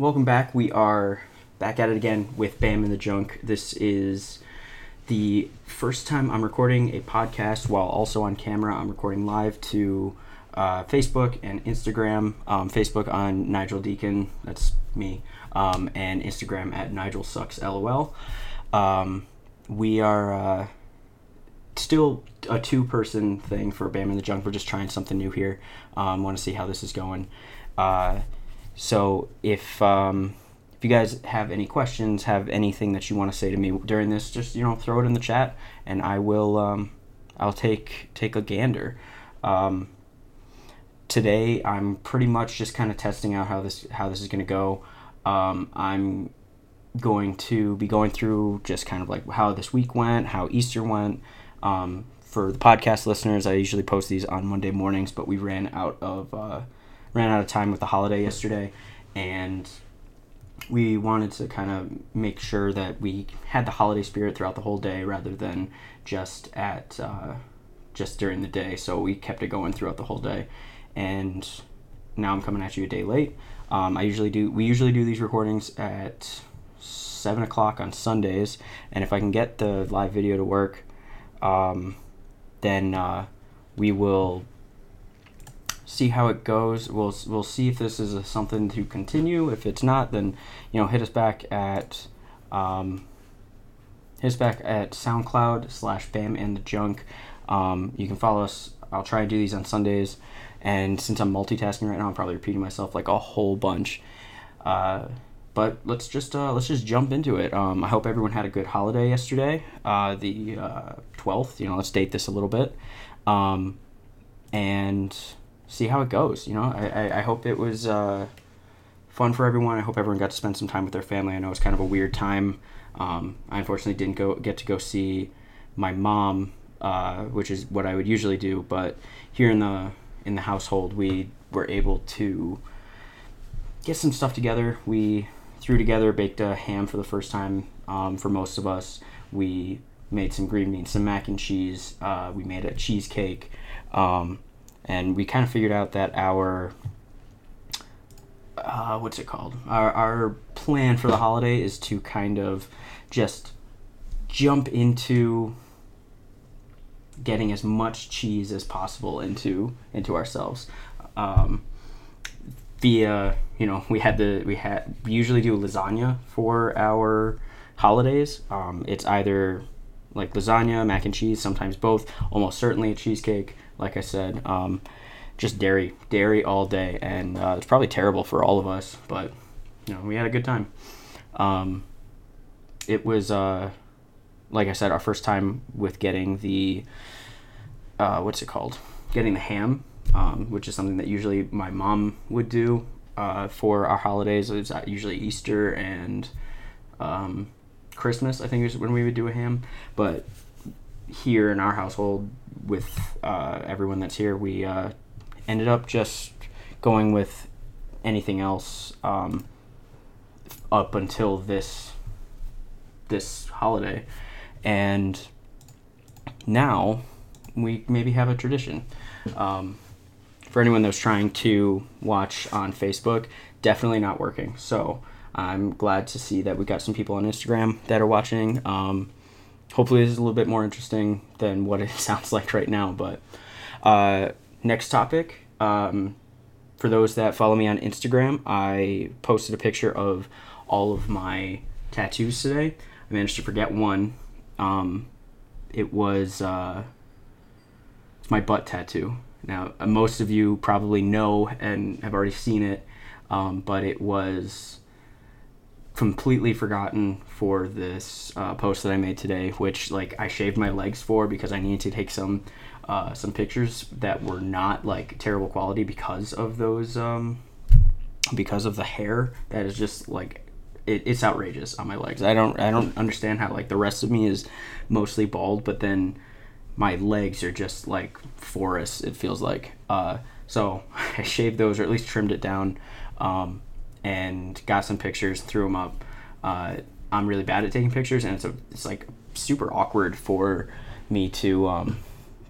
welcome back. We are back at it again with Bam in the Junk. This is the first time I'm recording a podcast while also on camera. I'm recording live to uh, Facebook and Instagram. Um, Facebook on Nigel Deacon, that's me, um, and Instagram at Nigel Sucks LOL. Um, we are uh, still a two person thing for Bam in the Junk. We're just trying something new here. Um, Want to see how this is going. Uh, so if um, if you guys have any questions, have anything that you want to say to me during this, just you know throw it in the chat, and I will um, I'll take take a gander. Um, today I'm pretty much just kind of testing out how this how this is to go. Um, I'm going to be going through just kind of like how this week went, how Easter went. Um, for the podcast listeners, I usually post these on Monday mornings, but we ran out of uh, ran out of time with the holiday yesterday, and we wanted to kind of make sure that we had the holiday spirit throughout the whole day rather than just at uh, just during the day. So we kept it going throughout the whole day, and now I'm coming at you a day late. Um, I usually do. We usually do these recordings at seven o'clock on Sundays, and if I can get the live video to work, um, then uh, we will see how it goes. We'll we'll see if this is a, something to continue. If it's not, then you know hit us back at um, hit us back at SoundCloud slash Bam and the Junk. Um, you can follow us. I'll try and do these on Sundays, and since I'm multitasking right now, I'm probably repeating myself like a whole bunch. Uh, but let's just uh, let's just jump into it. Um, I hope everyone had a good holiday yesterday, uh, the uh, twelfth. you know, let's date this a little bit, um, and see how it goes. You know, I, I, hope it was uh, fun for everyone. I hope everyone got to spend some time with their family. I know it's kind of a weird time. Um, I unfortunately didn't go get to go see my mom, uh, which is what I would usually do. But here in the in the household, we were able to get some stuff together. We threw together, baked a ham for the first time um, for most of us. We made some green beans, some mac and cheese. Uh, we made a cheesecake. Um, and we kind of figured out that our uh, what's it called? Our, our plan for the holiday is to kind of just jump into getting as much cheese as possible into into ourselves. Um, via you know we had the we had we usually do lasagna for our holidays. Um, it's either like lasagna, mac and cheese, sometimes both. Almost certainly a cheesecake like I said. Um, just dairy, dairy all day, and uh, it's probably terrible for all of us, but you know we had a good time. Um, it was, uh, like I said, our first time with getting the uh, what's it called? Getting the ham, um, which is something that usually my mom would do uh, for our holidays. It was usually Easter and um, Christmas. I think is when we would do a ham, but here in our household with uh, everyone that's here, we uh, ended up just going with anything else um, up until this this holiday, and now we maybe have a tradition. Um, for anyone that's trying to watch on Facebook, definitely not working. So I'm glad to see that we got some people on Instagram that are watching. Um, hopefully this is a little bit more interesting than what it sounds like right now but uh, next topic um, for those that follow me on instagram i posted a picture of all of my tattoos today. I managed to forget one. Um, it was uh, it's my butt tattoo. Now most of you probably know and have already seen it um, but it was completely forgotten for this uh, post that I made today, which like I shaved my legs for because I needed to take some uh, some pictures that were not like terrible quality because of those um, because of the hair that is just like it, it's outrageous on my legs. I don't I don't understand how like the rest of me is mostly bald, but then my legs are just like forests. It feels like. Uh, so I shaved those or at least trimmed it down. Um, and got some pictures, threw them up. Uh, I'm really bad at taking pictures, and it's a, it's like super awkward for me to um,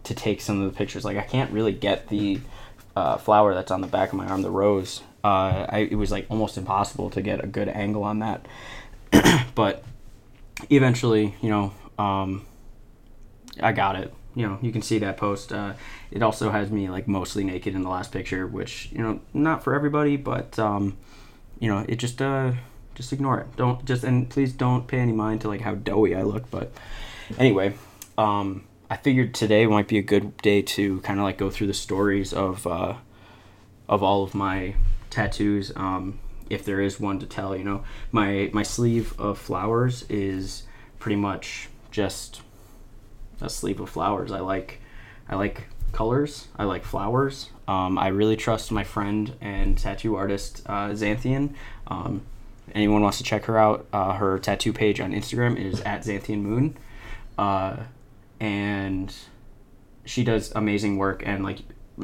to take some of the pictures. Like I can't really get the uh, flower that's on the back of my arm, the rose, Uh, I, it was like almost impossible to get a good angle on that. but eventually, you know, um, I got it. You know, you can see that post. Uh, it also has me like mostly naked in the last picture, which you know, not for everybody, but um, you know, it just uh, just ignore it. Don't just and please don't pay any mind to like how doughy I look. But anyway, um, I figured today might be a good day to kind of like go through the stories of uh, of all of my tattoos. Um, if there is one to tell, you know, my my sleeve of flowers is pretty much just a sleeve of flowers. I like I like colors. I like flowers. Um, I really trust my friend and tattoo artist uh, Xanthian. Um, anyone wants to check her out, uh, her tattoo page on Instagram is at Xanthian Moon, uh, and she does amazing work. And like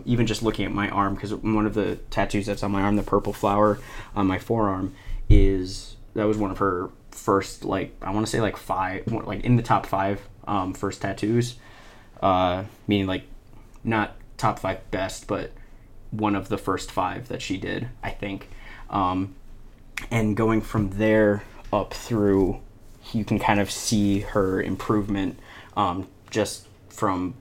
even just looking at my arm, because one of the tattoos that's on my arm, the purple flower on my forearm, is that was one of her first like I want to say like five like in the top five um, first tattoos, uh, meaning like not top five best, but one of the first five that she did, I think. Um, and going from there up through, you can kind of see her improvement um, just from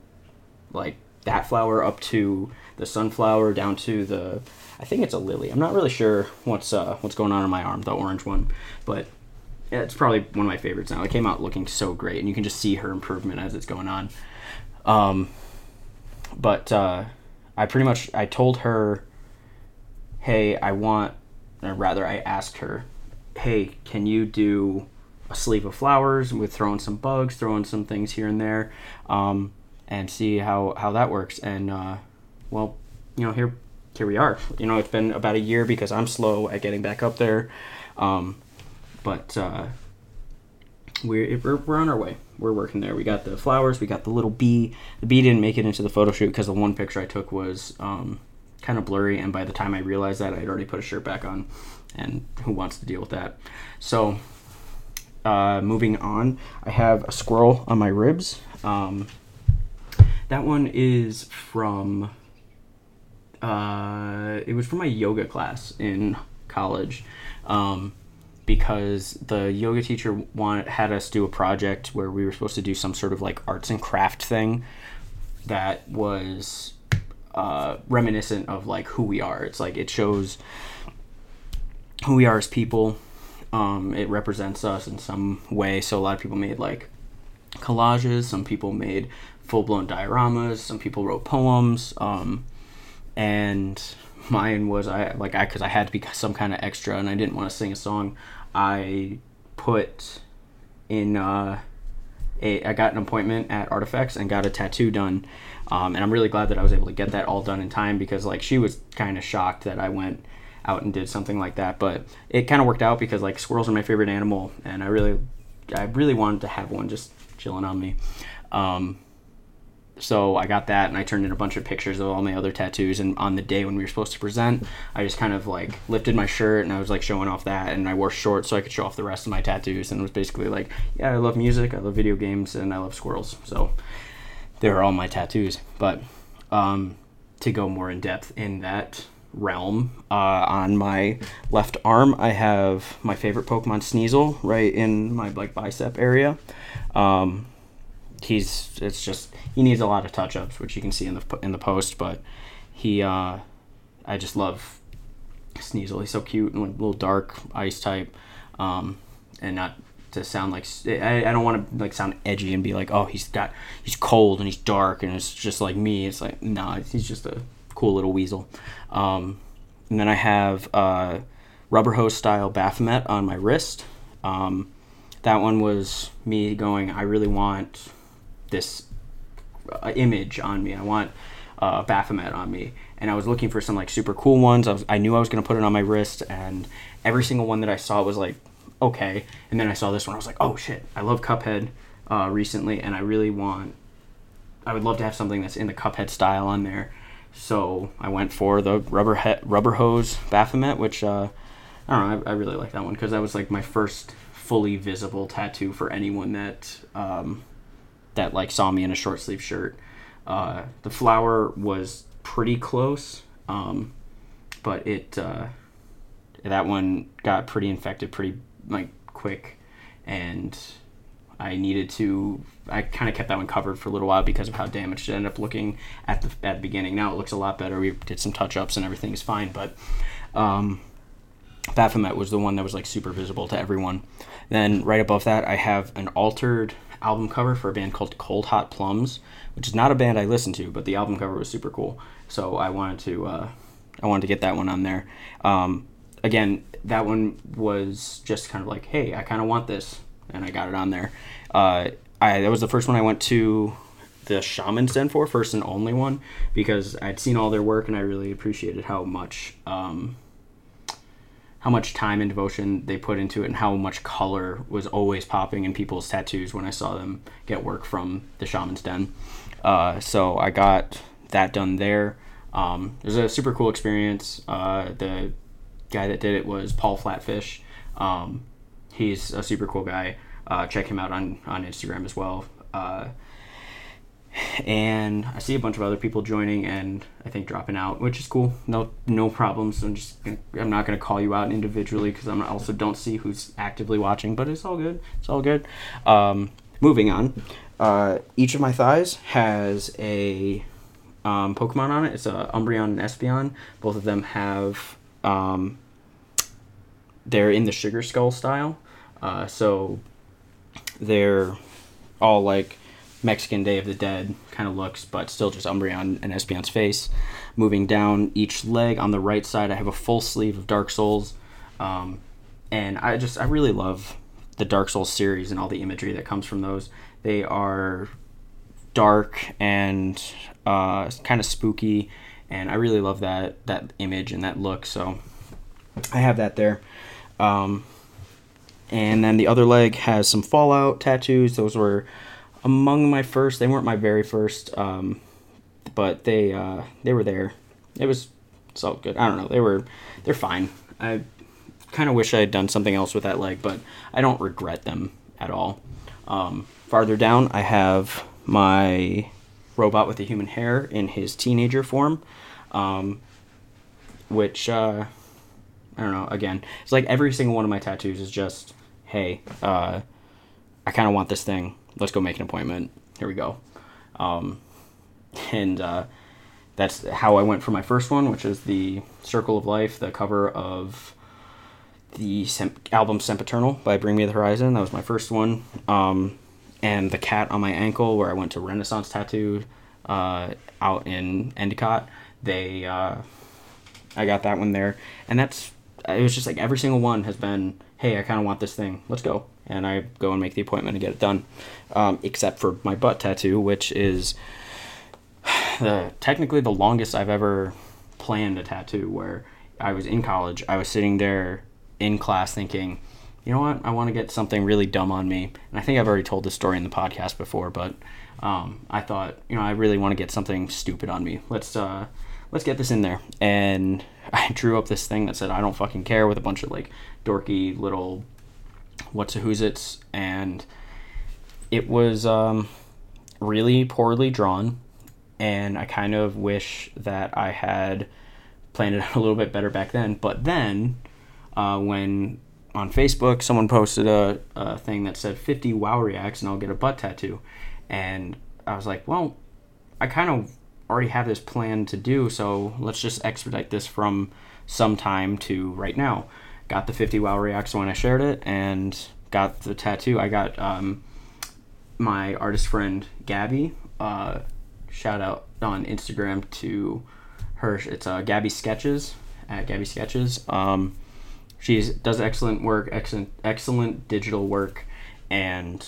like that flower up to the sunflower down to the I think it's a lily. I'm not really sure what's uh, what's going on in my arm, the orange one, but it's probably one of my favorites now. It came out looking so great, and you can just see her improvement as it's going on. Um, but uh, I pretty much I told her, hey, I want, or rather, I asked her, hey, can you do a sleeve of flowers with throwing some bugs, throwing some things here and there, um, and see how how that works. And uh, well, you know, here here we are. You know, it's been about a year because I'm slow at getting back up there. Um, but uh, we're, we're, we're on our way. We're working there. We got the flowers. We got the little bee. The bee didn't make it into the photo shoot because the one picture I took was um, kind of blurry, and by the time I realized that, I'd already put a shirt back on, and who wants to deal with that? So, uh, moving on, I have a squirrel on my ribs. Um, that one is from. Uh, it was from my yoga class in college. Um, because the yoga teacher wanted had us do a project where we were supposed to do some sort of like arts and craft thing that was uh, reminiscent of like who we are. It's like it shows who we are as people. Um, it represents us in some way. So a lot of people made like collages. Some people made full blown dioramas. Some people wrote poems. Um, and mine was I like I because I had to be some kind of extra and I didn't want to sing a song. I put in uh, a I got an appointment at Artifacts and got a tattoo done, um, and I'm really glad that I was able to get that all done in time because like she was kind of shocked that I went out and did something like that, but it kind of worked out because like squirrels are my favorite animal, and I really I really wanted to have one just chilling on me. Um, so I got that and I turned in a bunch of pictures of all my other tattoos. And on the day when we were supposed to present I just kind of like lifted my shirt and I was like showing off that. And I wore shorts so I could show off the rest of my tattoos. And it was basically like yeah I love music I love video games and I love squirrels. So there are all my tattoos. But um, to go more in depth in that realm uh, on my left arm I have my favorite Pokemon Sneasel right in my like bicep area. Um, he's it's just he needs a lot of touch ups, which you can see in the in the post. But he, uh, I just love Sneasel. He's so cute and a little dark ice type, um, and not to sound like I, I don't want to like sound edgy and be like oh he's got he's cold and he's dark and it's just like me. It's like no, nah, he's just a cool little weasel. Um, and then I have uh, rubber hose style Baphomet on my wrist. Um, that one was me going. I really want this uh, image on me. I want uh, Baphomet on me, and I was looking for some like super cool ones. I, was, I knew I was gonna put it on my wrist, and every single one that I saw was like okay. And then I saw this one, I was like, oh shit, I love Cuphead uh, recently, and I really want. I would love to have something that's in the Cuphead style on there. So I went for the rubber he- rubber hose Baphomet, which uh, I don't know. I, I really like that one because that was like my first fully visible tattoo for anyone that um, that like saw me in a short sleeve shirt. Uh, the flower was pretty close, um, but it uh, that one got pretty infected pretty like quick, and I needed to. I kind of kept that one covered for a little while because of how damaged it ended up looking at the at the beginning. Now it looks a lot better. We did some touch ups and everything is fine, but um, Baphomet was the one that was like super visible to everyone. Then right above that, I have an altered album cover for a band called Cold Hot Plums, which is not a band I listen to, but the album cover was super cool. So I wanted to uh, I wanted to get that one on there. Um, again, that one was just kind of like, hey, I kind of want this, and I got it on there. Uh, I that was the first one I went to the Shaman's Den for, first and only one, because I'd seen all their work and I really appreciated how much. Um, how much time and devotion they put into it and how much color was always popping in people's tattoos when I saw them get work from the Shaman's Den. Uh, so I got that done there. Um, it was a super cool experience. Uh, the guy that did it was Paul Flatfish. Um, he's a super cool guy. Uh, check him out on, on Instagram as well. And I see a bunch of other people joining and I think dropping out, which is cool. No, no problems. I'm just gonna, I'm not gonna call you out individually because I also don't see who's actively watching, but it's all good. It's all good. Um, moving on. Uh, each of my thighs has a um, Pokemon on it. It's a Umbreon and Espeon. Both of them have um, they're in the Sugar Skull style, uh, so they're all like Mexican Day of the Dead kind of looks, but still just Umbreon and Espeon's face. Moving down each leg on the right side, I have a full sleeve of Dark Souls, um, and I just I really love the Dark Souls series and all the imagery that comes from those. They are dark and uh, kind of spooky, and I really love that that image and that look. So I have that there. Um, and then the other leg has some Fallout tattoos. Those were among my first. They weren't my very first, um, but they uh, they were there. It was so good. I don't know. They were they're fine. I kind of wish I had done something else with that leg, but I don't regret them at all. Um, farther down, I have my robot with the human hair in his teenager form, um, which uh, I don't know. Again, it's like every single one of my tattoos is just, hey, uh, I kind of want this thing let's go make an appointment. Here we go. Um, and uh, that's how I went for my first one, which is the Circle of Life, the cover of the album Sempiternal by Bring Me the Horizon. That was my first one. Um, and the cat on my ankle, where I went to Renaissance Tattoo uh, out in Endicott. They, uh, I got that one there, and that's it was just like every single one has been, hey, I kind of want this thing. Let's go and I go and make the appointment and get it done. Um, except for my butt tattoo, which is the technically the longest I've ever planned a tattoo. Where I was in college, I was sitting there in class thinking, you know what, I want to get something really dumb on me. And I think I've already told this story in the podcast before, but um, I thought, you know, I really want to get something stupid on me. Let's uh, let's get this in there. And I drew up this thing that said, I don't fucking care with a bunch of like dorky little what's a who's it's and it was um, really poorly drawn and i kind of wish that i had planned it a little bit better back then. But then uh, when on facebook someone posted a, a thing that said 50 wow reacts and i'll get a butt tattoo. And i was like well i kind of already have this plan to do so let's just expedite this from some time to right now. Got the 50 wow reacts when I shared it and got the tattoo. I got um, my artist friend Gabby. Uh, shout out on Instagram to her. It's uh, Gabby Sketches at Gabby Sketches. Um, she does excellent work, excellent excellent digital work, and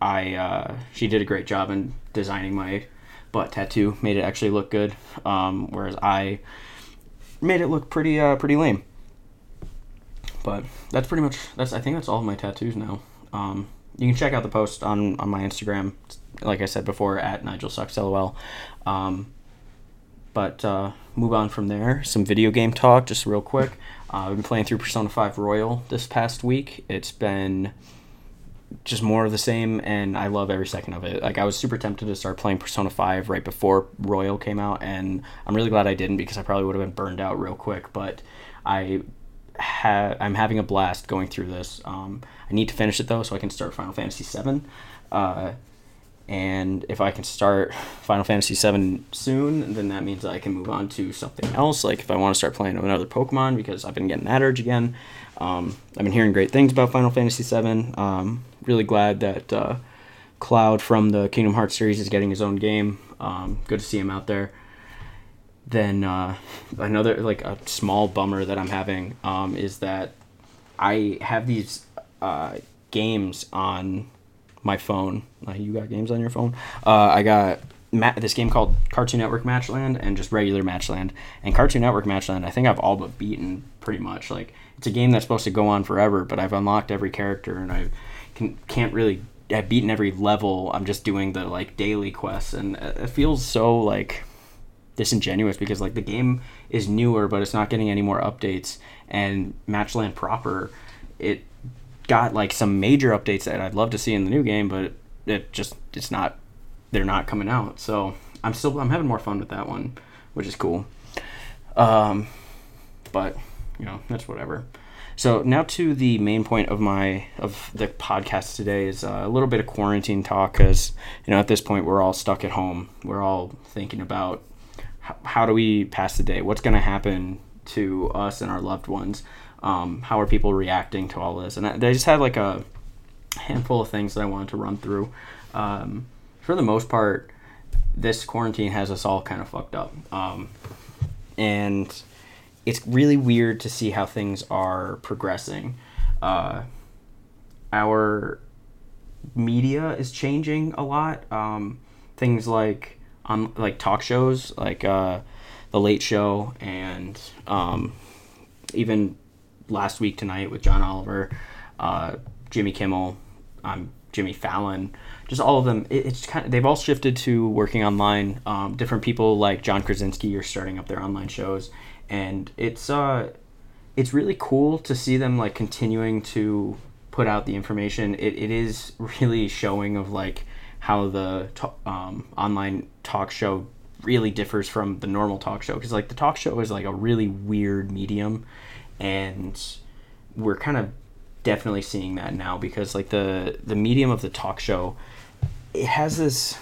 I uh, she did a great job in designing my butt tattoo. Made it actually look good, um, whereas I made it look pretty uh, pretty lame. But that's pretty much that's I think that's all of my tattoos now. Um, you can check out the post on on my Instagram, like I said before, at Nigel Sucks LOL. Um, but uh, move on from there. Some video game talk, just real quick. Uh, I've been playing through Persona 5 Royal this past week. It's been just more of the same, and I love every second of it. Like I was super tempted to start playing Persona 5 right before Royal came out, and I'm really glad I didn't because I probably would have been burned out real quick. But I ha- I'm having a blast going through this. Um, I need to finish it though, so I can start Final Fantasy VII. Uh, and if I can start Final Fantasy VII soon, then that means that I can move on to something else. Like if I want to start playing another Pokemon, because I've been getting that urge again. Um, I've been hearing great things about Final Fantasy VII. Um, really glad that uh, Cloud from the Kingdom Hearts series is getting his own game. Um, good to see him out there. Then uh, another like a small bummer that I'm having um, is that I have these uh, games on my phone. Uh, you got games on your phone? Uh, I got ma- this game called Cartoon Network Matchland and just regular Matchland. And Cartoon Network Matchland, I think I've all but beaten pretty much. Like it's a game that's supposed to go on forever, but I've unlocked every character and I can, can't really. I've beaten every level. I'm just doing the like daily quests, and it feels so like disingenuous because like the game is newer, but it's not getting any more updates. And Matchland proper, it got like some major updates that I'd love to see in the new game, but it just it's not they're not coming out. So I'm still I'm having more fun with that one, which is cool. Um, but you know that's whatever. So now to the main point of my of the podcast today is uh, a little bit of quarantine talk because you know at this point we're all stuck at home. We're all thinking about how, do we pass the day? What's going to happen to us and our loved ones? Um, how are people reacting to all this? And I just had like a handful of things that I wanted to run through. Um, for the most part, this quarantine has us all kind of fucked up. Um, and it's really weird to see how things are progressing. Uh, our media is changing a lot. Um, things like on like talk shows, like uh, the Late Show, and um, even last week tonight with John Oliver, uh, Jimmy Kimmel, um, Jimmy Fallon, just all of them. It, it's kind of they've all shifted to working online. Um, different people like John Krasinski are starting up their online shows, and it's uh, it's really cool to see them like continuing to put out the information. It, it is really showing of like how the um, online talk show really differs from the normal talk show. Because like the talk show is like a really weird medium and we're kind of definitely seeing that now because like the the medium of the talk show it has this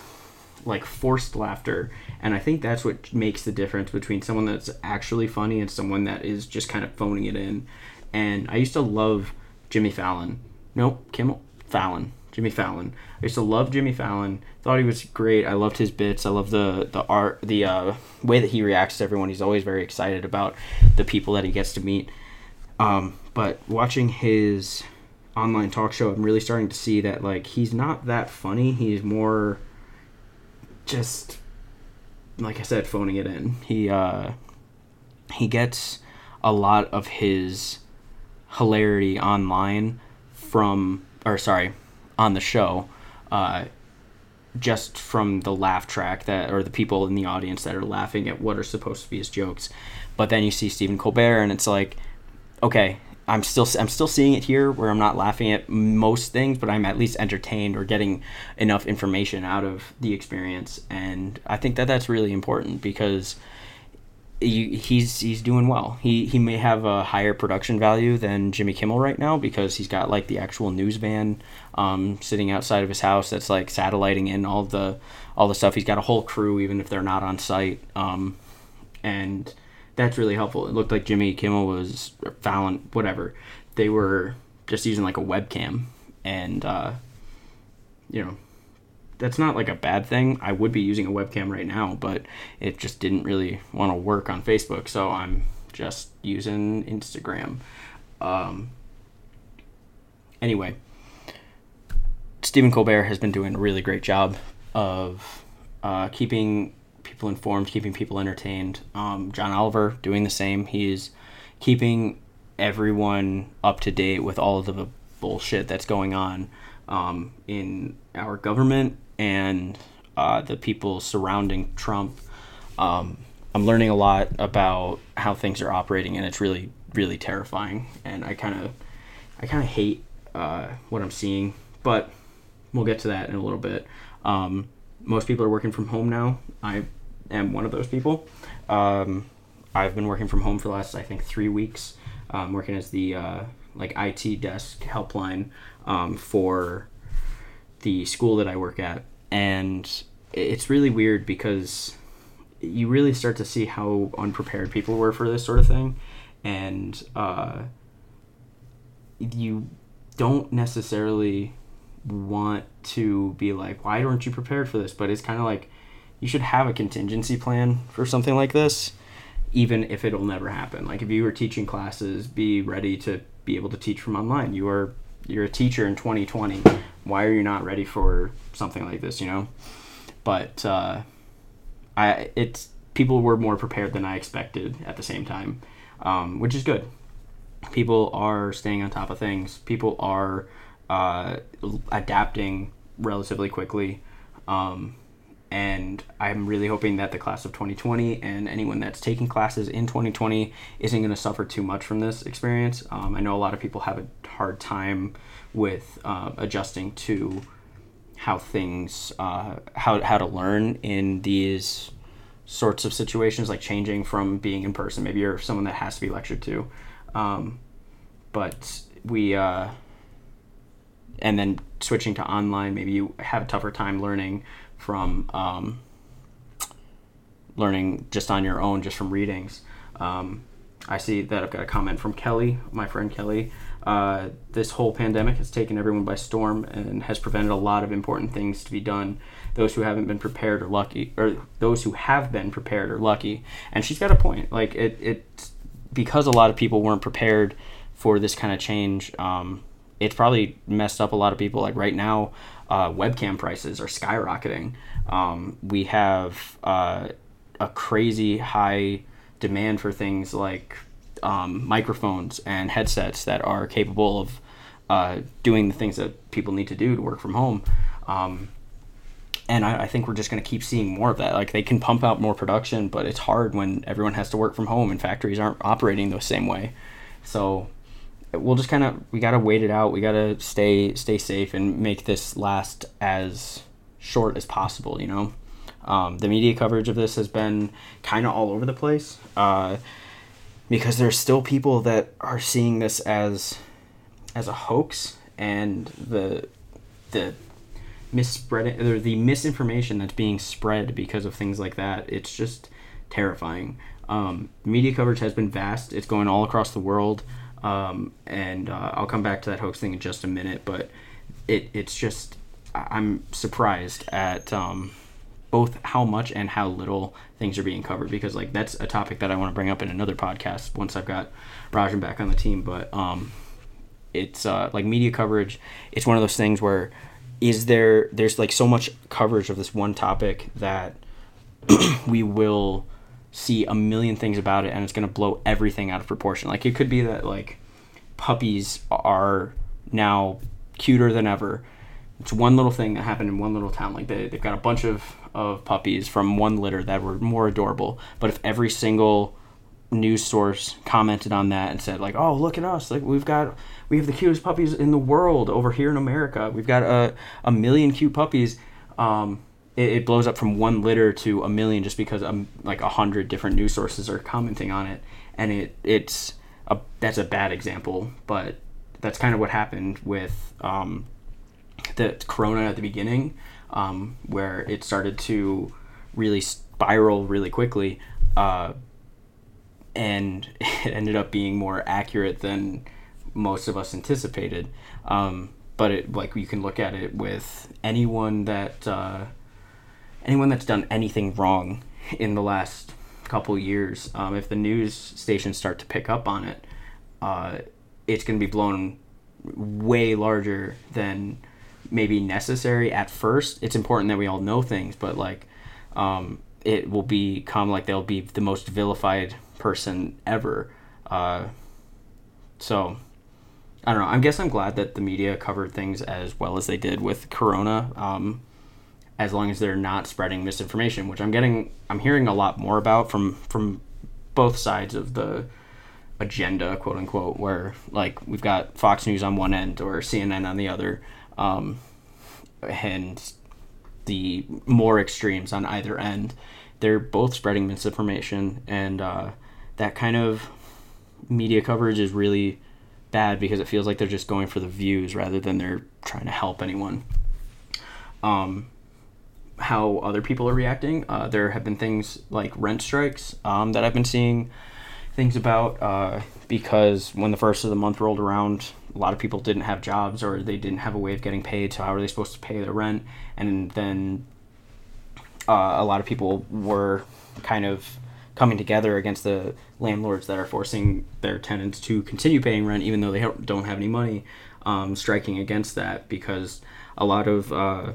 like forced laughter and i think that's what makes the difference between someone that's actually funny and someone that is just kind of phoning it in. And i used to love jimmy fallon. Nope kimmel fallon jimmy fallon. I used to love jimmy fallon. Thought he was great. I loved his bits. I love the the art the uh, way that he reacts to everyone. He's always very excited about the people that he gets to meet. Um, but watching his online talk show, I'm really starting to see that like he's not that funny. He's more just like I said, phoning it in. He uh, he gets a lot of his hilarity online from or sorry on the show uh, just from the laugh track that or the people in the audience that are laughing at what are supposed to be his jokes. But then you see stephen colbert and it's like okay, I'm still I'm still seeing it here where I'm not laughing at most things, but I'm at least entertained or getting enough information out of the experience, and I think that that's really important because he's he's doing well. He he may have a higher production value than Jimmy Kimmel right now because he's got like the actual news van um, sitting outside of his house that's like satelliting in all the all the stuff. He's got a whole crew even if they're not on site, um, and that's really helpful. It looked like Jimmy Kimmel was Fallon, whatever. They were just using like a webcam, and uh, you know, that's not like a bad thing. I would be using a webcam right now, but it just didn't really want to work on Facebook, so I'm just using Instagram. Um, anyway, Stephen Colbert has been doing a really great job of uh, keeping people informed, keeping people entertained. Um, John Oliver doing the same. He's keeping everyone up to date with all of the bullshit that's going on um, in our government and uh, the people surrounding Trump. Um, I'm learning a lot about how things are operating, and it's really, really terrifying. And I kind of, I kind of hate uh, what I'm seeing, but we'll get to that in a little bit. Um, most people are working from home now. I am one of those people. Um, I've been working from home for the last, I think, three weeks. um, working as the uh, like IT desk helpline um, for the school that I work at, and it's really weird because you really start to see how unprepared people were for this sort of thing, and uh, you don't necessarily want to be like, why aren't you prepared for this? But it's kind of like you should have a contingency plan for something like this, even if it'll never happen. Like if you were teaching classes, be ready to be able to teach from online. You are you're a teacher in 2020. Why are you not ready for something like this? You know, but uh, I it's people were more prepared than I expected at the same time, um, which is good. People are staying on top of things. People are uh, adapting relatively quickly. Um, and I'm really hoping that the class of 2020 and anyone that's taking classes in 2020 isn't going to suffer too much from this experience. Um, I know a lot of people have a hard time with uh, adjusting to how things, uh, how, how to learn in these sorts of situations, like changing from being in person. Maybe you're someone that has to be lectured to. Um, but we, uh, and then switching to online, maybe you have a tougher time learning from um, learning just on your own, just from readings. Um, I see that I've got a comment from Kelly, my friend Kelly. Uh, this whole pandemic has taken everyone by storm and has prevented a lot of important things to be done. Those who haven't been prepared are lucky, or those who have been prepared are lucky. And she's got a point. Like it, it because a lot of people weren't prepared for this kind of change. Um, it's probably messed up a lot of people. Like right now, uh, webcam prices are skyrocketing. Um, we have uh, a crazy high demand for things like um, microphones and headsets that are capable of uh, doing the things that people need to do to work from home. Um, and I, I, think we're just going to keep seeing more of that. Like they can pump out more production, but it's hard when everyone has to work from home and factories aren't operating the same way. So we'll just kind of we got to wait it out. We got to stay stay safe and make this last as short as possible. You know, um, the media coverage of this has been kind of all over the place uh, because there's still people that are seeing this as as a hoax and the the misspreading or the misinformation that's being spread because of things like that. It's just terrifying. Um, media coverage has been vast. It's going all across the world. Um, and uh, I'll come back to that hoax thing in just a minute, but it, it's just, I'm surprised at um, both how much and how little things are being covered because, like, that's a topic that I want to bring up in another podcast once I've got Rajan back on the team. But um, it's uh, like media coverage, it's one of those things where is there, there's like so much coverage of this one topic that we will see a million things about it and it's going to blow everything out of proportion. Like it could be that like puppies are now cuter than ever. It's one little thing that happened in one little town. Like they, they've got a bunch of, of puppies from one litter that were more adorable. But if every single news source commented on that and said like, "Oh, look at us! Like we've got we have the cutest puppies in the world over here in America. We've got a a million cute puppies." Um, it, it blows up from one litter to a million just because um, like a hundred different news sources are commenting on it, and it it's a that's a bad example, but that's kind of what happened with um, the corona at the beginning, um, where it started to really spiral really quickly, uh, and it ended up being more accurate than most of us anticipated. Um, but it like you can look at it with anyone that uh, anyone that's done anything wrong in the last couple years, um, if the news stations start to pick up on it, uh, it's going to be blown way larger than maybe necessary at first. It's important that we all know things, but like um, it will become like they'll be the most vilified person ever. Uh, so I don't know. I guess I'm glad that the media covered things as well as they did with Corona. Um, as long as they're not spreading misinformation, which I'm getting, I'm hearing a lot more about from from both sides of the agenda, quote unquote, where like we've got Fox News on one end or CNN on the other, um, and the more extremes on either end. They're both spreading misinformation, and uh, that kind of media coverage is really bad because it feels like they're just going for the views rather than they're trying to help anyone. Um, how other people are reacting. Uh, there have been things like rent strikes um, that I've been seeing things about uh, because when the first of the month rolled around, a lot of people didn't have jobs or they didn't have a way of getting paid. So how are they supposed to pay their rent? And then uh, a lot of people were kind of coming together against the landlords that are forcing their tenants to continue paying rent even though they don't have any money, um, striking against that because a lot of uh,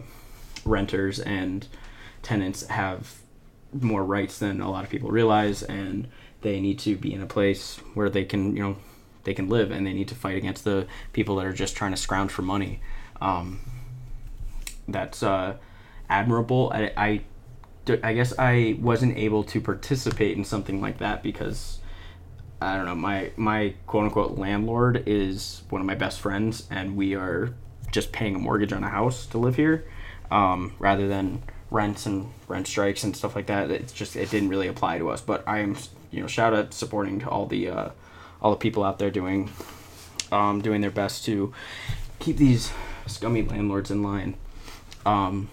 renters and tenants have more rights than a lot of people realize, and they need to be in a place where they can, you know, they can live, and they need to fight against the people that are just trying to scrounge for money. Um, that's uh, admirable. I, I, I guess I wasn't able to participate in something like that because I don't know my my quote unquote landlord is one of my best friends, and we are just paying a mortgage on a house to live here um, rather than rents and rent strikes and stuff like that. It's just it didn't really apply to us. But I am you know shout out supporting to all the uh, all the people out there doing um, doing their best to keep these scummy landlords in line. Um,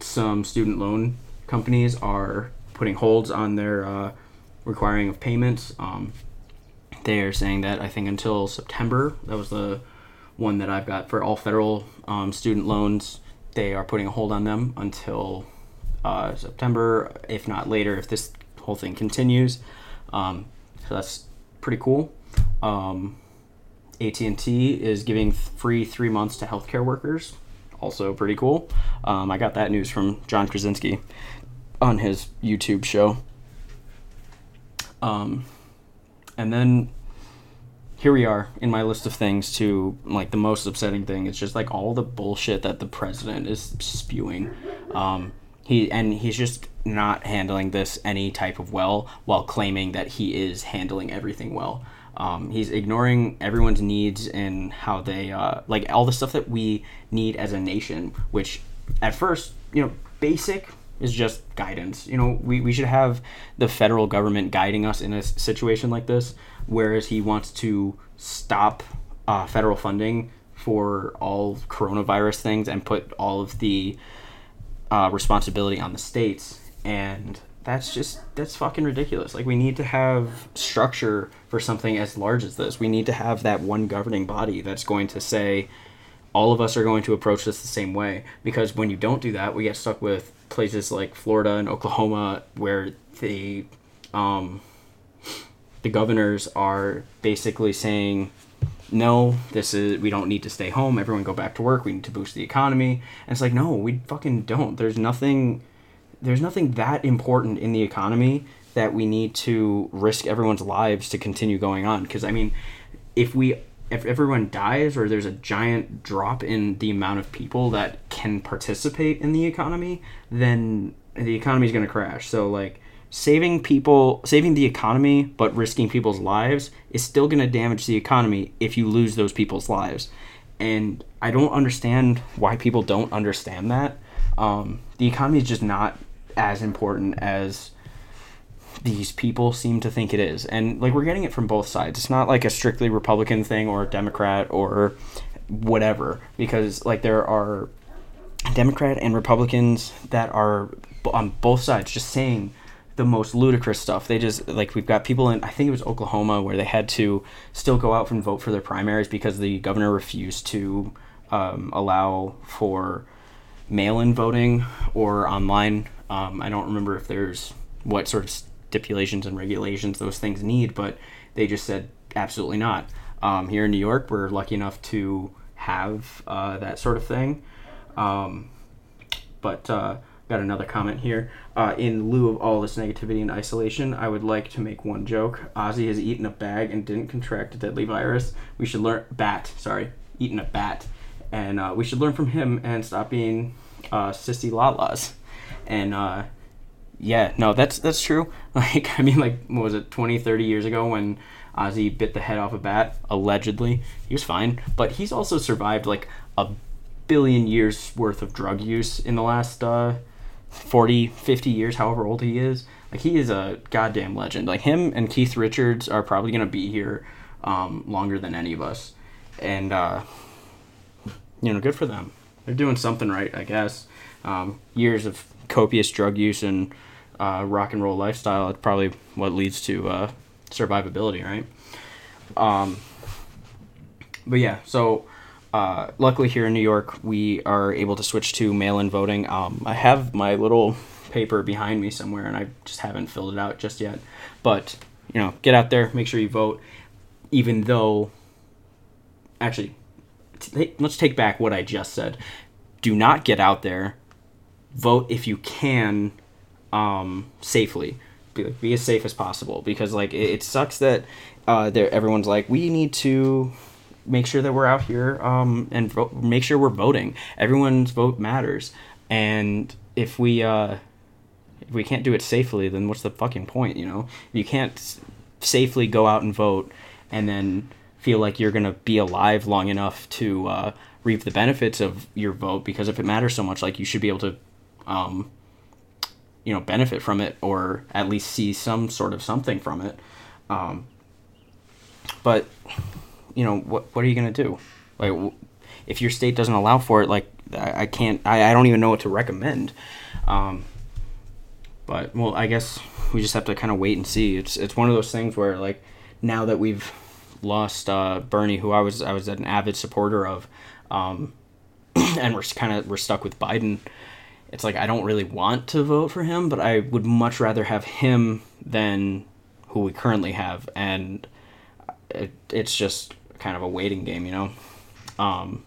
some student loan companies are putting holds on their uh, requiring of payments. Um, they are saying that I think until September. That was the one that I've got for all federal um, student loans they are putting a hold on them until uh, September, if not later, if this whole thing continues. Um, so that's pretty cool. Um, AT&T is giving free three months to healthcare workers. Also pretty cool. Um, I got that news from John Krasinski on his YouTube show. Um, and then here we are in my list of things to like the most upsetting thing is just like all the bullshit that the president is spewing um, he and he's just not handling this any type of well while claiming that he is handling everything well. Um, he's ignoring everyone's needs and how they uh, like all the stuff that we need as a nation which at first you know basic is just guidance. You know we, we should have the federal government guiding us in a situation like this whereas he wants to stop uh, federal funding for all coronavirus things and put all of the uh, responsibility on the states and that's just that's fucking ridiculous. Like we need to have structure for something as large as this. We need to have that one governing body that's going to say all of us are going to approach this the same way. Because when you don't do that we get stuck with places like florida and oklahoma where the um, the governors are basically saying no this is we don't need to stay home. Everyone go back to work. We need to boost the economy. And it's like no we fucking don't. There's nothing there's nothing that important in the economy that we need to risk everyone's lives to continue going on because i mean if we if everyone dies or there's a giant drop in the amount of people that can participate in the economy then the economy is going to crash so like saving people, saving the economy, but risking people's lives is still going to damage the economy if you lose those people's lives. And I don't understand why people don't understand that. Um, the economy is just not as important as these people seem to think it is. And like we're getting it from both sides. It's not like a strictly Republican thing or a Democrat or whatever because like there are Democrat and Republicans that are on both sides just saying the most ludicrous stuff. They just like we've got people in I think it was Oklahoma where they had to still go out and vote for their primaries because the governor refused to um, allow for mail-in voting or online. Um, I don't remember if there's what sort of stipulations and regulations those things need, but they just said absolutely not. Um, here in New York, we're lucky enough to have uh, that sort of thing. Um, but uh, got another comment here. Uh, in lieu of all this negativity and isolation, I would like to make one joke. Ozzy has eaten a bag and didn't contract a deadly virus. We should learn bat. Sorry, eaten a bat, and uh, we should learn from him and stop being uh, sissy lalas. And uh, yeah, no, that's that's true. Like I mean, like what was it, 20, 30 years ago when Ozzy bit the head off a bat allegedly, he was fine, but he's also survived like a billion years worth of drug use in the last uh, 40, 50 years, however old he is. Like he is a goddamn legend. Like him and Keith Richards are probably gonna be here um, longer than any of us, and uh, you know, good for them. They're doing something right, I guess. Um, years of copious drug use and uh, rock and roll lifestyle. It's probably what leads to uh, survivability, right? Um, but yeah, so uh, luckily here in New York, we are able to switch to mail-in voting. Um, I have my little paper behind me somewhere, and I just haven't filled it out just yet. But you know, get out there, make sure you vote. Even though, actually, t- let's take back what I just said. Do not get out there. Vote if you can, um, safely. Be, be as safe as possible because like it, it sucks that uh, everyone's like we need to make sure that we're out here um, and vote, make sure we're voting. Everyone's vote matters, and if we uh, if we can't do it safely, then what's the fucking point? You know, you can't s- safely go out and vote and then feel like you're gonna be alive long enough to uh, reap the benefits of your vote because if it matters so much, like you should be able to. Um, you know, benefit from it, or at least see some sort of something from it. Um, but you know what what are you gonna do? Like if your state doesn't allow for it like i, I can't I, I don't even know what to recommend. Um, but well i guess we just have to kind of wait and see. It's it's one of those things where like now that we've lost uh, bernie who i was i was an avid supporter of um, and we're kind of we're stuck with biden it's like i don't really want to vote for him but i would much rather have him than who we currently have and it, it's just kind of a waiting game, you know. Um,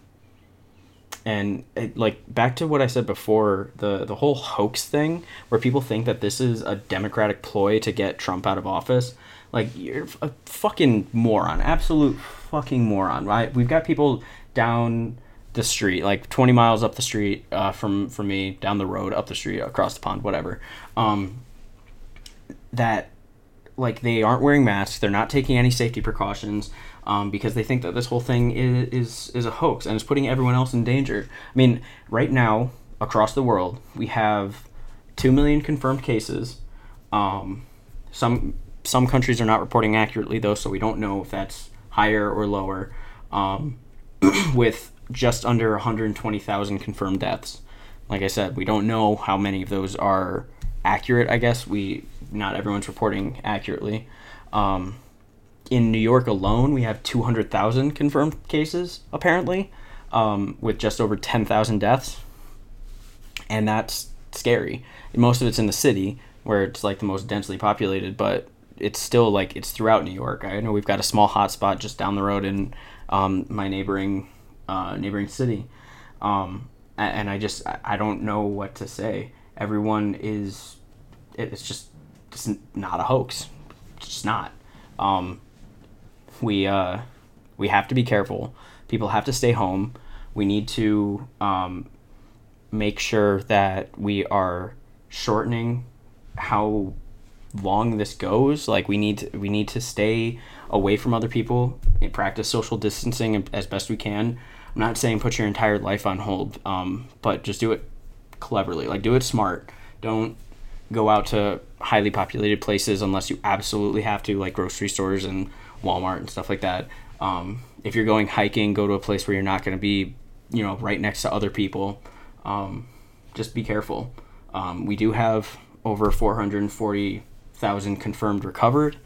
and it, like back to what I said before, the the whole hoax thing, where people think that this is a democratic ploy to get Trump out of office. Like you're a fucking moron, absolute fucking moron, right? We've got people down the street, like 20 miles up the street uh, from from me, down the road, up the street, across the pond, whatever. Um, that like they aren't wearing masks, they're not taking any safety precautions um, because they think that this whole thing is, is is a hoax and is putting everyone else in danger. I mean, right now across the world, we have two million confirmed cases. Um, some some countries are not reporting accurately though, so we don't know if that's higher or lower. Um, with just under 120,000 confirmed deaths. Like I said, we don't know how many of those are accurate. I guess we not everyone's reporting accurately. Um, in New York alone, we have 200,000 confirmed cases, apparently, um, with just over 10,000 deaths. And that's scary. Most of it's in the city, where it's like the most densely populated, but it's still like it's throughout New York. I know we've got a small hotspot just down the road in um, my neighboring uh, neighboring city, um, and I just I- don't know what to say. Everyone is it's just it's not a hoax. It's just not. Um, we uh, we have to be careful. People have to stay home. We need to um, make sure that we are shortening how long this goes. Like we need to, we need to stay away from other people and practice social distancing as best we can. I'm not saying put your entire life on hold, um, but just do it cleverly. Like do it smart. Don't go out to highly populated places unless you absolutely have to, like grocery stores and Walmart and stuff like that. Um, if you're going hiking, go to a place where you're not going to be, you know, right next to other people. Um, just be careful. Um, we do have over 440,000 confirmed recovered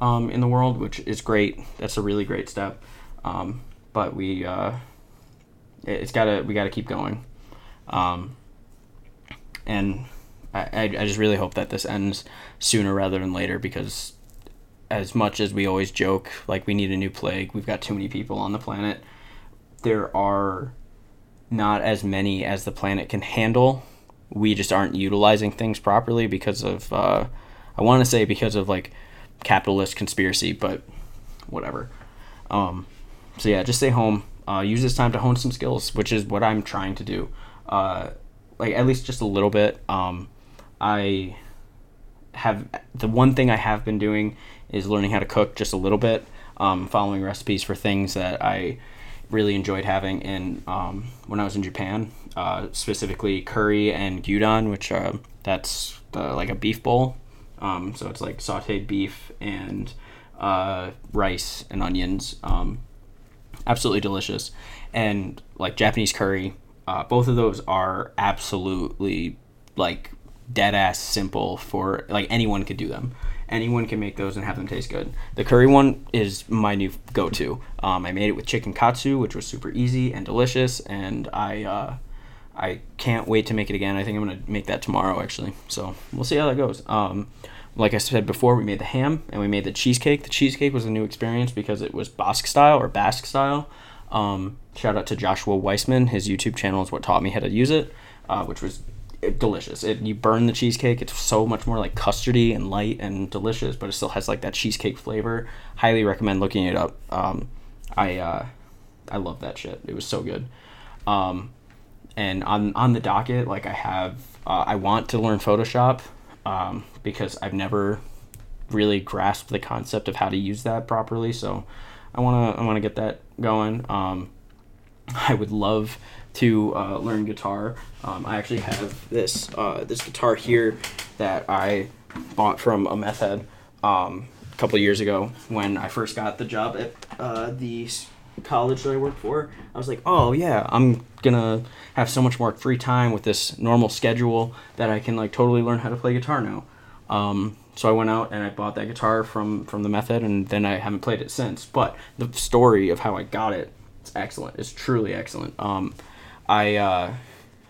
um, in the world, which is great. That's a really great step. Um, but we, uh, it's gotta, we gotta keep going. Um, and I, I, just really hope that this ends sooner rather than later because as much as we always joke like we need a new plague we've got too many people on the planet there are not as many as the planet can handle. We just aren't utilizing things properly because of uh, i want to say because of like capitalist conspiracy but whatever. Um, so yeah just stay home uh, use this time to hone some skills which is what i'm trying to do. Uh, like at least just a little bit. Um, i have the one thing I have been doing is learning how to cook just a little bit, um, following recipes for things that I really enjoyed having in um, when I was in Japan, uh, specifically curry and gyudon, which uh, that's the, like a beef bowl. Um, so it's like sautéed beef and uh, rice and onions. Um, absolutely delicious. And like Japanese curry, uh, both of those are absolutely like dead ass simple for like anyone could do them. Anyone can make those and have them taste good. The curry one is my new go to. Um, I made it with chicken katsu, which was super easy and delicious, and I uh, I can't wait to make it again. I think I'm gonna make that tomorrow actually. So we'll see how that goes. Um, like I said before, we made the ham and we made the cheesecake. The cheesecake was a new experience because it was Basque style or Basque style. Um, shout out to Joshua Weissman. His YouTube channel is what taught me how to use it, uh, which was delicious. It, you burn the cheesecake. It's so much more like custardy and light and delicious, but it still has like that cheesecake flavor. Highly recommend looking it up. Um, I uh, I love that shit. It was so good. Um, and on on the docket, like I have, uh, I want to learn Photoshop um, because I've never really grasped the concept of how to use that properly. So I wanna I wanna get that going. Um, I would love to uh, learn guitar. Um, I actually have this uh, this guitar here that I bought from a meth head um, a couple years ago when I first got the job at uh, the college that I worked for. I was like, oh yeah, I'm gonna have so much more free time with this normal schedule that I can like totally learn how to play guitar now. Um, so I went out and I bought that guitar from from the method, and then I haven't played it since. But the story of how I got it, it's excellent. It's truly excellent. Um, I uh,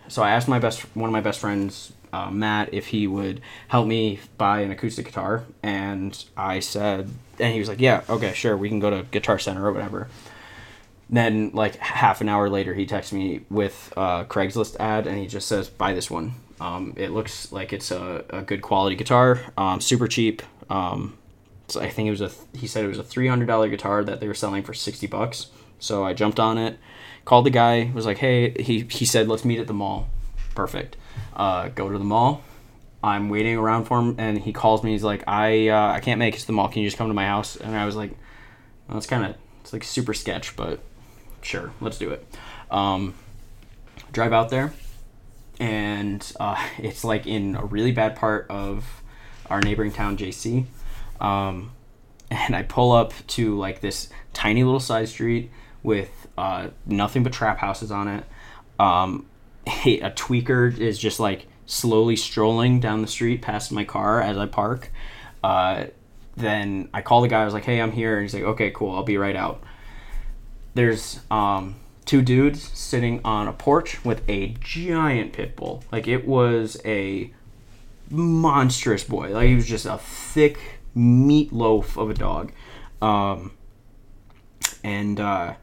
so I asked my best one of my best friends, uh, Matt, if he would help me buy an acoustic guitar, and I said, and he was like, yeah, okay, sure, we can go to Guitar Center or whatever then like half an hour later he texts me with a craigslist ad and he just says buy this one. Um, it looks like it's a, a good quality guitar um, super cheap. Um, so i think it was a he said it was a $300 guitar that they were selling for 60 bucks. So i jumped on it called the guy was like hey he, he said let's meet at the mall. Perfect. Uh, go to the mall. I'm waiting around for him and he calls me. He's like i uh, i can't make it to the mall. Can you just come to my house? And i was like well, it's kind of it's like super sketch but sure, let's do it. Um, drive out there, and uh, it's like in a really bad part of our neighboring town, JC. Um, and I pull up to like this tiny little side street with uh, nothing but trap houses on it. Um, a, tweaker is just like slowly strolling down the street past my car as I park. Uh, then I call the guy. I was like, "Hey, I'm here." And he's like, "Okay, cool. I'll be right out." There's um, two dudes sitting on a porch with a giant pit bull. Like it was a monstrous boy. Like he was just a thick meatloaf of a dog. Um, and uh,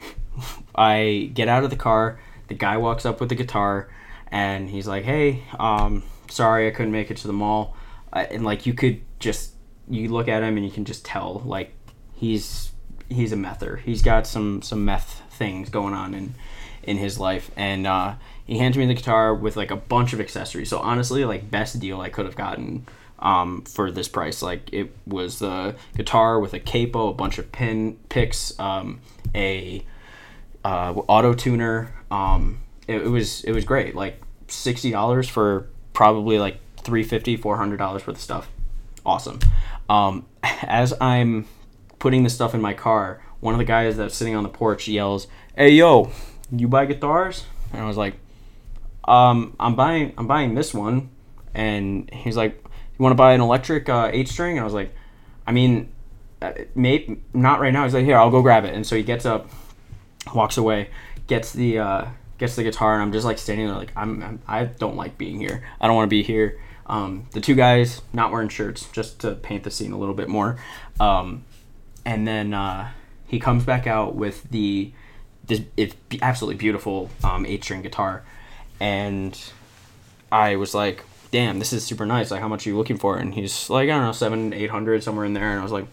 I get out of the car. The guy walks up with the guitar, and he's like, "Hey, um, sorry I couldn't make it to the mall." Uh, and like you could just you look at him and you can just tell like he's he's a mether. He's got some some meth things going on in in his life, and uh, he hands me the guitar with like a bunch of accessories. So honestly, like best deal I could have gotten um, for this price. Like it was the guitar with a capo, a bunch of pin picks, um, a uh, auto tuner. Um, it, it, was it was great. Like sixty dollars for probably like 350 400 dollars worth of stuff. Awesome. Um, as I'm putting the stuff in my car, one of the guys that's sitting on the porch yells, "Hey yo, you buy guitars?" And I was like, um, I'm buying I'm buying this one." And he's like, "You want to buy an electric uh, eight string?" And I was like, "I mean, uh, maybe not right now." He's like, "Here, I'll go grab it." And so he gets up, walks away, gets the uh, gets the guitar, and I'm just like standing there, like I'm, I'm I don't like being here. I don't want to be here. Um, the two guys not wearing shirts, just to paint the scene a little bit more. Um, and then uh, he comes back out with the this it's absolutely beautiful um, eight string guitar, and I was like, "Damn, this is super nice. Like, how much are you looking for?" And he's like, "I don't know, seven, eight hundred, somewhere in there." And I was like,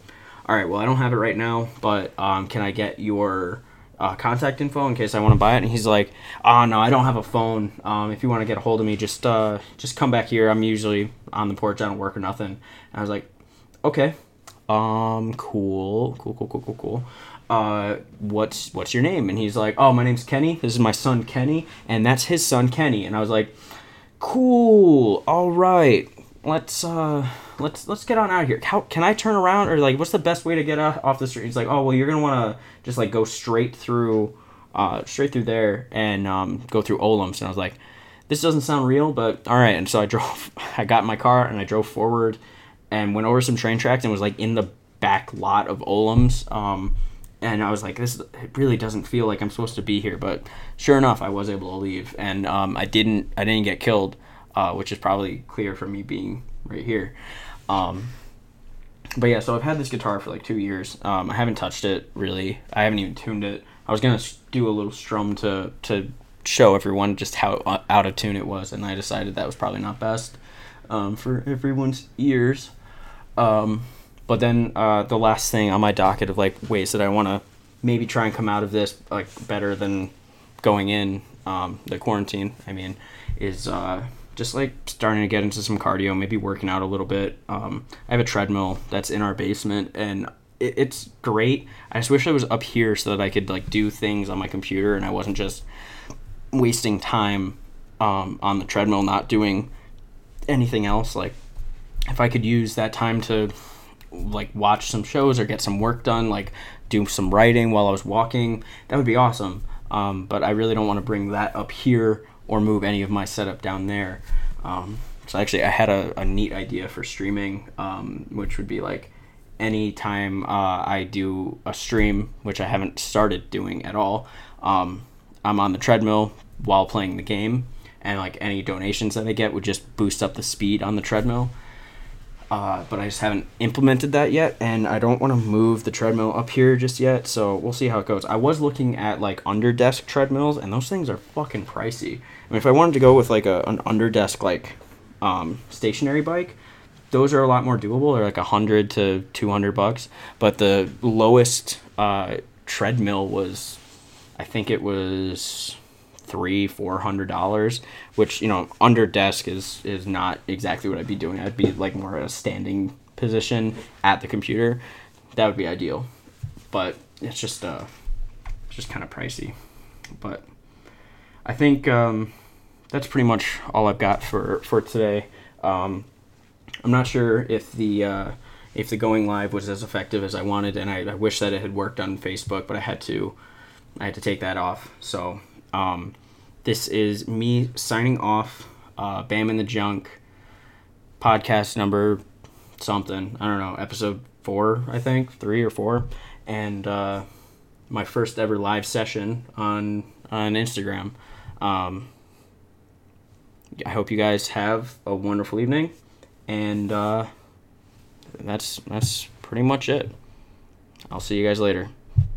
"All right, well, I don't have it right now, but um, can I get your uh, contact info in case I want to buy it?" And he's like, "Oh no, I don't have a phone. Um, if you want to get a hold of me, just uh, just come back here. I'm usually on the porch. I don't work or nothing." And I was like, "Okay." Um, cool, cool, cool, cool, cool, cool. Uh, what's what's your name? And he's like, oh, my name's Kenny. This is my son Kenny, and that's his son Kenny. And I was like, cool. All right, let's uh, let's let's get on out of here. How can I turn around or like what's the best way to get off, the street? He's like, oh well, you're gonna want to just like go straight through, uh, straight through there and um, go through Olam's. And I was like, this doesn't sound real, but all right. And so I drove. I got in my car and I drove forward, and went over some train tracks and was like in the back lot of Olam's. Um, and I was like, this it really doesn't feel like I'm supposed to be here. But sure enough, I was able to leave, and um, I didn't I didn't get killed, uh, which is probably clear from me being right here. Um, but yeah, so I've had this guitar for like two years. Um, I haven't touched it really. I haven't even tuned it. I was gonna do a little strum to to show everyone just how out of tune it was, and I decided that was probably not best um, for everyone's ears. Um, but then uh, the last thing on my docket of like ways that I want to maybe try and come out of this like better than going in um, the quarantine. I mean, is uh, just like starting to get into some cardio, maybe working out a little bit. Um, I have a treadmill that's in our basement, and it, it's great. I just wish I was up here so that I could like do things on my computer, and I wasn't just wasting time um, on the treadmill, not doing anything else. Like, if I could use that time to like watch some shows or get some work done, like do some writing while I was walking, that would be awesome. Um, but I really don't want to bring that up here or move any of my setup down there. Um, so actually, I had a, a neat idea for streaming, um, which would be like anytime uh, I do a stream, which I haven't started doing at all, um, I'm on the treadmill while playing the game, and like any donations that I get would just boost up the speed on the treadmill. Uh, but I just haven't implemented that yet, and I don't want to move the treadmill up here just yet. So we'll see how it goes. I was looking at like under desk treadmills, and those things are fucking pricey. I mean, if I wanted to go with like a, an under desk like um, stationary bike, those are a lot more doable. They're like a hundred to two hundred bucks. But the lowest uh, treadmill was, I think it was three four hundred dollars which you know under desk is is not exactly what i'd be doing. I'd be like more at a standing position at the computer. That would be ideal. But it's just uh it's just kind of pricey. But i think um that's pretty much all i've got for for today. Um i'm not sure if the uh if the going live was as effective as i wanted and i, I wish that it had worked on facebook but i had to i had to take that off. So um, this is me signing off. Uh, Bam in the Junk podcast number something. I don't know, episode four, I think, three or four, and uh, my first ever live session on on Instagram. Um, I hope you guys have a wonderful evening, and uh, that's that's pretty much it. I'll see you guys later.